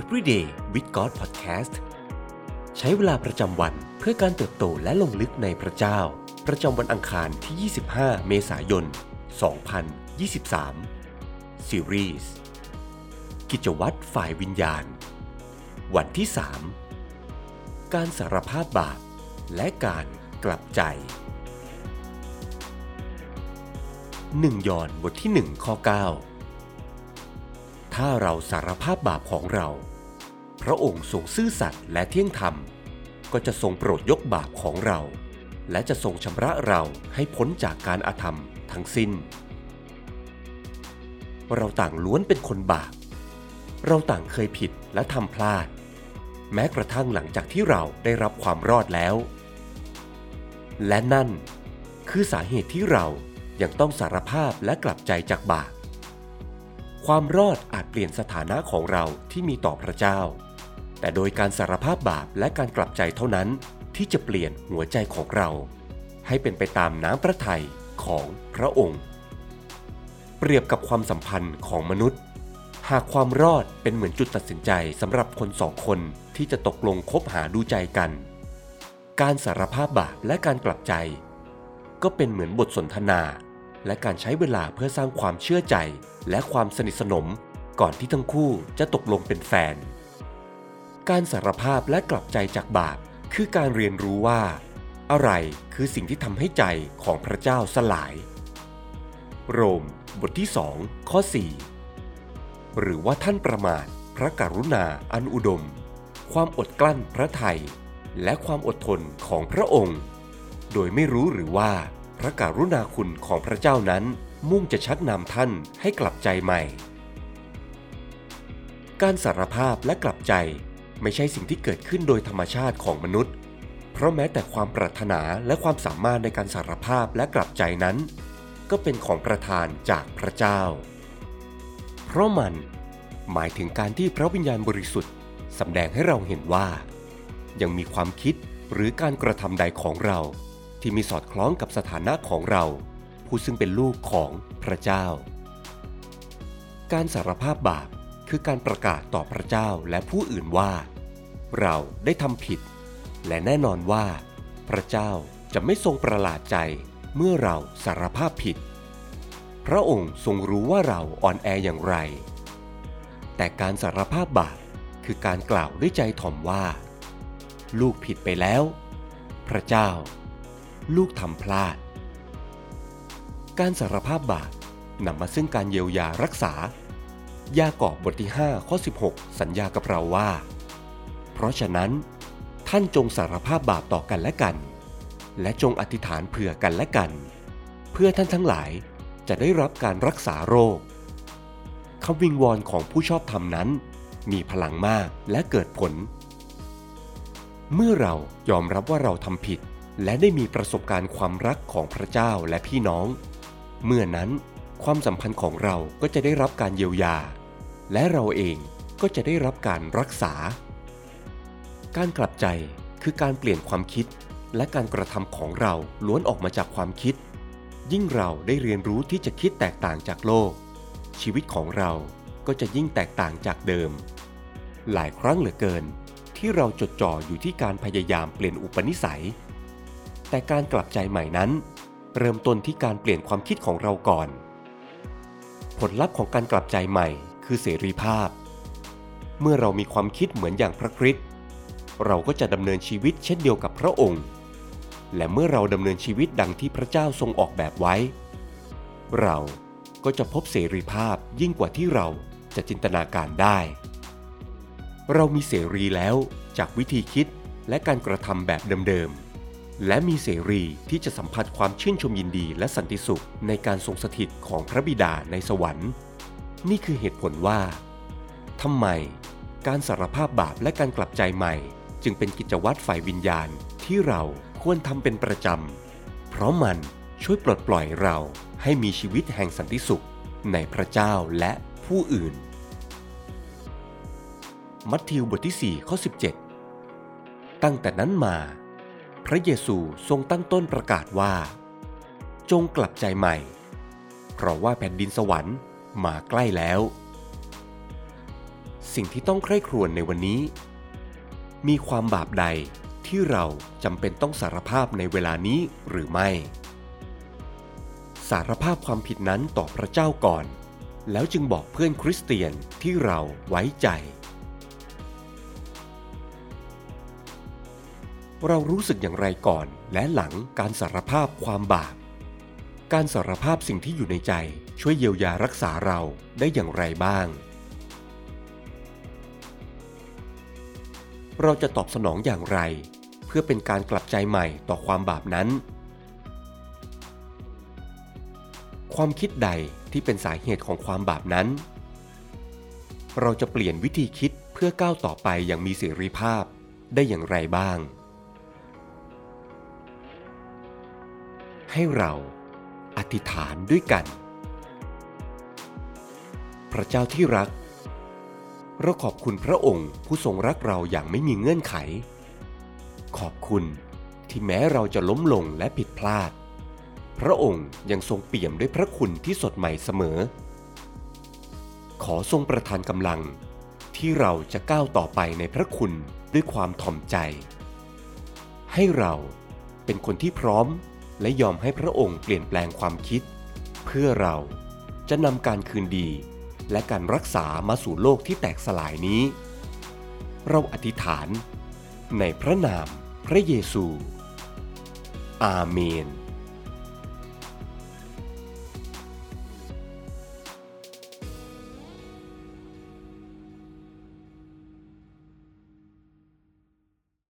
Everyday with God Podcast ใช้เวลาประจำวันเพื่อการเติบโตและลงลึกในพระเจ้า ประจำวันอังคารที่ 25 เมษายน 2023 ซีรีส์กิจวัตรฝ่ายวิญญาณ วันที่ 3 การสารภาพบาปและการกลับใจ 1 ยอนบทที่ 1 ข้อ 9 ถ้าเราสารภาพบาปของเรา พระองค์ทรงซื่อสัตย์และเที่ยงธรรม ก็จะทรงโปรดยกบาปของเรา และจะทรงชำระเราให้พ้นจากการอาธรรมทั้งสิ้น เราต่างล้วนเป็นคนบาป เราต่างเคยผิดและทำพลาด แม้กระทั่งหลังจากที่เราได้รับความรอดแล้ว และนั่นคือสาเหตุที่เรายังต้องสารภาพและกลับใจจากบาป ความรอดอาจเปลี่ยนสถานะของเราที่มีต่อพระเจ้า แต่โดยการสารภาพบาปและการกลับใจเท่านั้นที่จะเปลี่ยนหัวใจของเรา ให้เป็นไปตามน้ำพระทัยของพระองค์ เปรียบกับความสัมพันธ์ของมนุษย์ หากความรอดเป็นเหมือนจุดตัดสินใจสำหรับคนสองคนที่จะตกลงคบหาดูใจกัน การสารภาพบาปและการกลับใจ ก็เป็นเหมือนบทสนทนา และการใช้เวลาเพื่อสร้างความเชื่อใจ และความสนิทสนม ก่อนที่ทั้งคู่จะตกลงเป็นแฟน การสารภาพและกลับใจจากบาปคือการเรียนรู้ว่า อะไรคือสิ่งที่ทำให้ใจของพระเจ้าสลาย โรม บทที่2ข้อ 4 หรือว่าท่านประมาทพระกรุณาอันอุดม ความอดกลั้นพระไทย และความอดทนของพระองค์ โดยไม่รู้หรือว่า พระกรุณาคุณของพระเจ้านั้นมุ่งจะชักนำท่านให้กลับใจใหม่ การสารภาพและกลับใจไม่ใช่สิ่งที่เกิดขึ้นโดยธรรมชาติของมนุษย์ เพราะแม้แต่ความปรารถนาและความสามารถในการสารภาพและกลับใจนั้น ก็เป็นของประทานจากพระเจ้า เพราะมันหมายถึงการที่พระวิญญาณบริสุทธิ์สำแดงให้เราเห็นว่า ยังมีความคิดหรือการกระทำใดของเรา ที่มีสอดคล้องกับสถานะของเรา ผู้ซึ่งเป็นลูกของพระเจ้า การสารภาพบาปคือการประกาศต่อพระเจ้าและผู้อื่นว่า เราได้ทำผิด และแน่นอนว่า พระเจ้าจะไม่ทรงประหลาดใจเมื่อเราสารภาพผิด พระองค์ทรงรู้ว่าเราอ่อนแออย่างไร แต่การสารภาพบาปคือการกล่าวด้วยใจถ่อมว่า ลูกผิดไปแล้ว พระเจ้า ลูกทำพลาด การสารภาพบาปนำมาซึ่งการเยียวยารักษา ยากอบบทที่ 5 ข้อ 16 สัญญากับเราว่า เพราะฉะนั้น ท่านจงสารภาพบาปต่อกันและกัน และจงอธิษฐานเผื่อกันและกัน เพื่อท่านทั้งหลายจะได้รับการรักษาโรคคำวิงวอนของผู้ชอบธรรมนั้น มีพลังมากและเกิดผล เมื่อเรายอมรับว่าเราทำผิด และได้มีประสบการณ์ความรักของพระเจ้าและพี่น้อง เมื่อนั้นความสัมพันธ์ของเราก็จะได้รับการเยียวยา และเราเองก็จะได้รับการรักษา การกลับใจคือการเปลี่ยนความคิดและการกระทำของเราล้วนออกมาจากความคิด ยิ่งเราได้เรียนรู้ที่จะคิดแตกต่างจากโลก ชีวิตของเราก็จะยิ่งแตกต่างจากเดิม หลายครั้งเหลือเกิน ที่เราจดจ่ออยู่ที่การพยายามเปลี่ยนอุปนิสัย แต่การกลับใจใหม่นั้น เริ่มต้นที่การเปลี่ยนความคิดของเราก่อน ผลลัพธ์ของการกลับใจใหม่คือเสรีภาพ เมื่อเรามีความคิดเหมือนอย่างพระคริสต์เราก็จะดำเนินชีวิตเช่นเดียวกับพระองค์ และเมื่อเราดำเนินชีวิตดังที่พระเจ้าทรงออกแบบไว้ เราก็จะพบเสรีภาพยิ่งกว่าที่เราจะจินตนาการได้ เรามีเสรีแล้วจากวิธีคิดและการกระทำแบบเดิมๆ และมีเสรีที่จะสัมผัสความชื่นชมยินดีและสันติสุขในการทรงสถิตของพระบิดาในสวรรค์ นี่คือเหตุผลว่าทำไม การสารภาพบาปและการกลับใจใหม่ จึงเป็นกิจวัตรฝ่ายวิญญาณที่เราควรทำเป็นประจำ เพราะมันช่วยปลดปล่อยเราให้มีชีวิตแห่งสันติสุขในพระเจ้าและผู้อื่น มัทธิวบทที่ 4 ข้อ 17 ตั้งแต่นั้นมา พระเยซูทรงตั้งต้นประกาศว่า จงกลับใจใหม่ เพราะว่าแผ่นดินสวรรค์มาใกล้แล้ว สิ่งที่ต้องใคร่ครวญในวันนี้ มีความบาปใดที่เราจำเป็นต้องสารภาพในเวลานี้หรือไม่ สารภาพความผิดนั้นต่อพระเจ้าก่อน แล้วจึงบอกเพื่อนคริสเตียนที่เราไว้ใจ เรารู้สึกอย่างไรก่อนและหลังการสารภาพความบาป การสารภาพสิ่งที่อยู่ในใจช่วยเยียวยารักษาเราได้อย่างไรบ้าง เราจะตอบสนองอย่างไร เพื่อเป็นการกลับใจใหม่ต่อความบาปนั้น ความคิดใดที่เป็นสาเหตุของความบาปนั้น เราจะเปลี่ยนวิธีคิดเพื่อก้าวต่อไปอย่างมีเสรีภาพได้อย่างไรบ้าง ให้เราอธิษฐานด้วยกัน พระเจ้าที่รัก เราขอบคุณพระองค์ผู้ทรงรักเราอย่างไม่มีเงื่อนไข ขอบคุณที่แม้เราจะล้มลงและผิดพลาด พระองค์ยังทรงเปี่ยมด้วยพระคุณที่สดใหม่เสมอ ขอทรงประทานกำลังที่เราจะก้าวต่อไปในพระคุณด้วยความถ่อมใจ ให้เราเป็นคนที่พร้อม และยอมให้พระองค์เปลี่ยนแปลงความคิด เพื่อเราจะนำการคืนดี และการรักษามาสู่โลกที่แตกสลายนี้ เราอธิษฐาน ในพระนามพระเยซู อาเมน